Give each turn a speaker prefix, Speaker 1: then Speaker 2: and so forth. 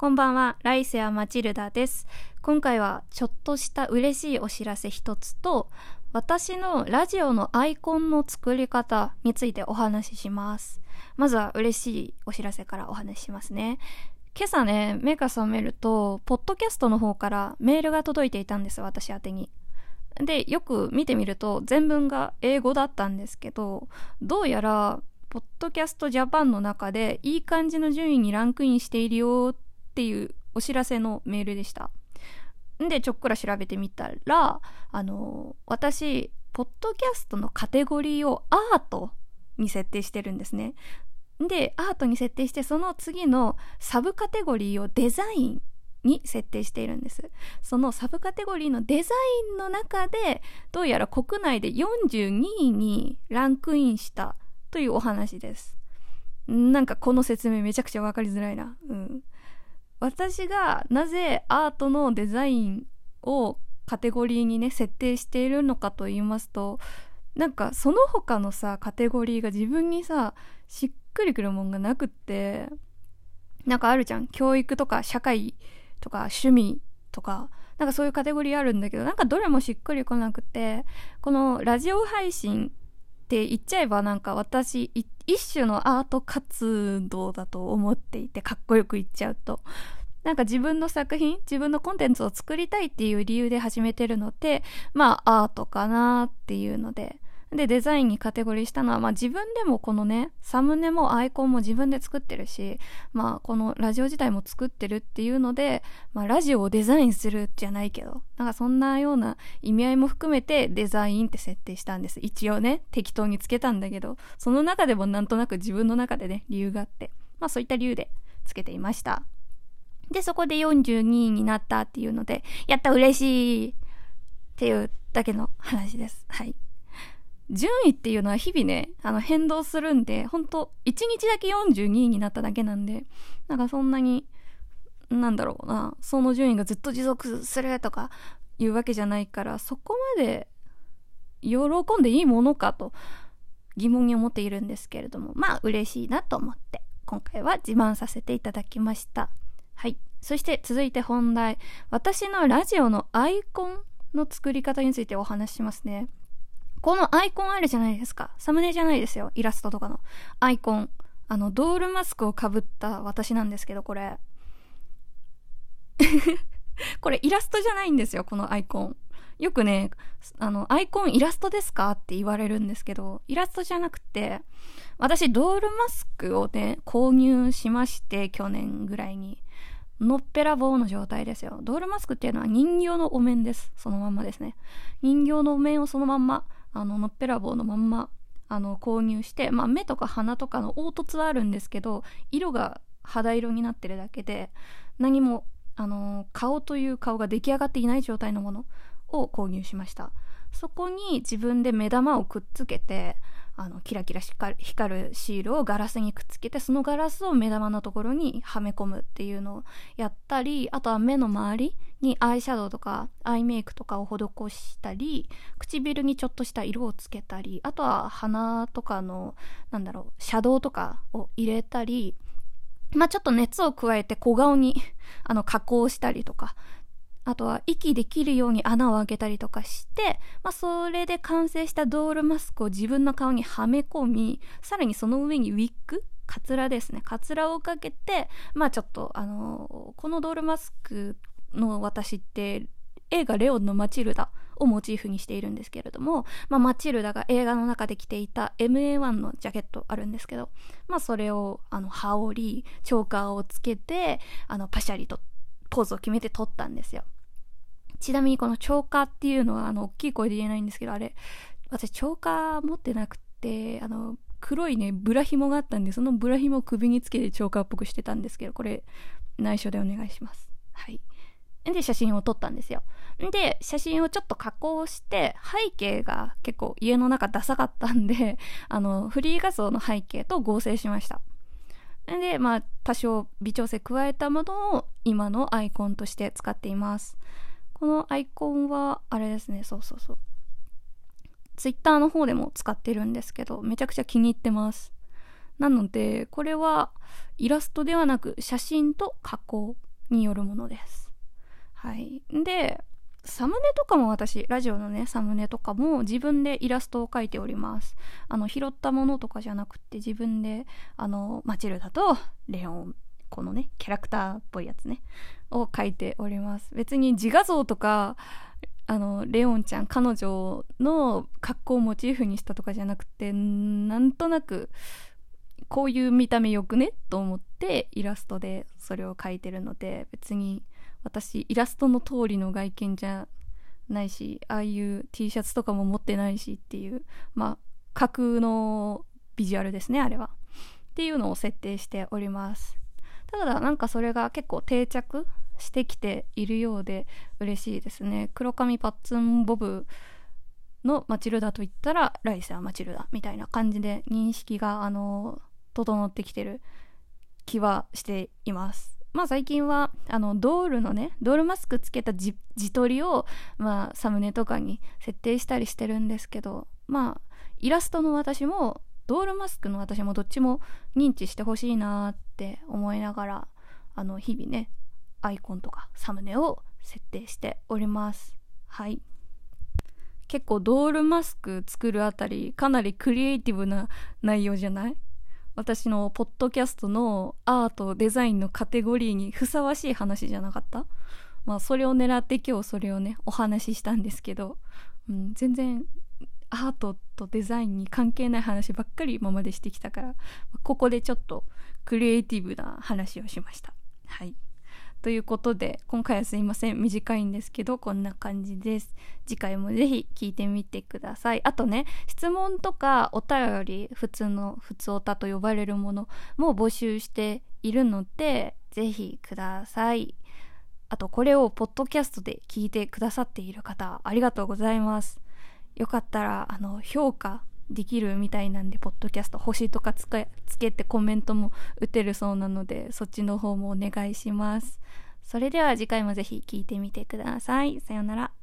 Speaker 1: こんばんは、ライセア・マチルダです。今回はちょっとした嬉しいお知らせ一つと、私のラジオのアイコンの作り方についてお話しします。まずは嬉しいお知らせからお話ししますね。今朝ね、目が覚めると、ポッドキャストの方からメールが届いていたんです、私宛に。で、よく見てみると、全文が英語だったんですけど、どうやら、ポッドキャストジャパンの中でいい感じの順位にランクインしているよっていうお知らせのメールでした。んで、ちょっくら調べてみたら、あの、私、ポッドキャストのカテゴリーをアートに設定してるんですね。で、アートに設定して、その次のサブカテゴリーをデザインに設定しているんです。そのサブカテゴリーのデザインの中で、どうやら国内で42位にランクインしたというお話です。なんかこの説明めちゃくちゃわかりづらいな。うん。私がなぜアートのデザインをカテゴリーにね、設定しているのかと言いますと、なんかその他のさ、カテゴリーが自分にさ、しっくりくるもんがなくって、なんかあるじゃん。教育とか社会とか趣味とか、なんかそういうカテゴリーあるんだけど、なんかどれもしっくりこなくて、このラジオ配信って言っちゃえばなんか私、一種のアート活動だと思っていて、かっこよく言っちゃうと。なんか自分の作品、自分のコンテンツを作りたいっていう理由で始めてるので、まあアートかなっていうので、で、デザインにカテゴリーしたのは、まあ自分でもこのね、サムネもアイコンも自分で作ってるし、まあこのラジオ自体も作ってるっていうので、まあラジオをデザインするじゃないけど、なんかそんなような意味合いも含めてデザインって設定したんです。一応ね、適当につけたんだけど、その中でもなんとなく自分の中でね、理由があって、まあそういった理由でつけていました。で、そこで42位になったっていうので、やった嬉しいっていうだけの話です。はい。順位っていうのは日々ね、あの変動するんで、ほんと、1日だけ42位になっただけなんで、なんかそんなに、なんだろうな、その順位がずっと持続するとかいうわけじゃないから、そこまで喜んでいいものかと疑問に思っているんですけれども、まあ嬉しいなと思って、今回は自慢させていただきました。はい。そして続いて本題。私のラジオのアイコンの作り方についてお話ししますね。このアイコンあるじゃないですか。サムネじゃないですよ。イラストとかの。アイコン。あの、ドールマスクをかぶった私なんですけど、これ。これイラストじゃないんですよ、このアイコン。よくね、あの、アイコンイラストですか？って言われるんですけど、イラストじゃなくて、私、ドールマスクをね、購入しまして、去年ぐらいに。のっぺらぼうの状態ですよ。ドールマスクっていうのは人形のお面です。そのまんまですね。人形のお面をそのまんま、あの、のっぺらぼうのまんま、あの、購入して、まあ、目とか鼻とかの凹凸はあるんですけど、色が肌色になってるだけで、何も、あの、顔という顔が出来上がっていない状態のものを購入しました。そこに自分で目玉をくっつけて、あの、キラキラ光るシールをガラスにくっつけて、そのガラスを目玉のところにはめ込むっていうのをやったり、あとは目の周りにアイシャドウとかアイメイクとかを施したり、唇にちょっとした色をつけたり、あとは鼻とかの、なんだろう、シャドウとかを入れたり、まあちょっと熱を加えて小顔に、あの、加工したりとか、あとは息できるように穴を開けたりとかして、まあ、それで完成したドールマスクを自分の顔にはめ込み、さらにその上にウィッグカツラですね。カツラをかけて、まあちょっと、あのーこのドールマスクの私って、映画レオンのマチルダをモチーフにしているんですけれども、まあマチルダが映画の中で着ていた MA1 のジャケットあるんですけど、まあそれを、あの、羽織り、チョーカーをつけて、あの、パシャリとポーズを決めて撮ったんですよ。ちなみにこのチョーカーっていうのは、あの、大きい声で言えないんですけど、あれ、私、チョーカー持ってなくて、あの、黒いね、ブラ紐があったんで、そのブラ紐を首につけてチョーカーっぽくしてたんですけど、これ、内緒でお願いします。はい。で、写真を撮ったんですよ。で、写真をちょっと加工して、背景が結構家の中ダサかったんで、あの、フリー画像の背景と合成しました。で、まあ、多少微調整加えたものを今のアイコンとして使っています。このアイコンは、あれですね、そうそうそう。ツイッターの方でも使ってるんですけど、めちゃくちゃ気に入ってます。なので、これはイラストではなく写真と加工によるものです。はい。で、サムネとかも私、ラジオのね、サムネとかも自分でイラストを描いております。あの、拾ったものとかじゃなくて自分で、あの、マチルダとレオン、このね、キャラクターっぽいやつね、を描いております。別に自画像とか、あの、レオンちゃん、彼女の格好をモチーフにしたとかじゃなくて、なんとなく、こういう見た目よくねと思ってイラストでそれを描いてるので、別に私イラストの通りの外見じゃないしああいう T シャツとかも持ってないしっていうまあ架空のビジュアルですねあれは。っていうのを設定しております。ただなんかそれが結構定着してきているようで嬉しいですね。黒髪パッツンボブのマチルダと言ったらライスはマチルダみたいな感じで認識があの整ってきてる気はしています。まあ最近はあのドールのねドールマスクつけた自撮りを、まあ、サムネとかに設定したりしてるんですけどまあイラストの私もドールマスクの私もどっちも認知してほしいなって思いながらあの日々ねアイコンとかサムネを設定しております。はい。結構ドールマスク作るあたりかなりクリエイティブな内容じゃない？私のポッドキャストのアートデザインのカテゴリーにふさわしい話じゃなかった？まあそれを狙って今日それをねお話ししたんですけど、うん、全然アートとデザインに関係ない話ばっかり今までしてきたからここでちょっとクリエイティブな話をしました。はい。ということで、今回はすいません。短いんですけど、こんな感じです。次回もぜひ聞いてみてください。あとね、質問とかお便り、普通の、普通おたと呼ばれるものも募集しているので、ぜひください。あと、これをポッドキャストで聞いてくださっている方、ありがとうございます。よかったら、あの、評価、できるみたいなんで、ポッドキャスト星とかつけてコメントも打てるそうなので、そっちの方もお願いします。それでは次回もぜひ聴いてみてください。さようなら。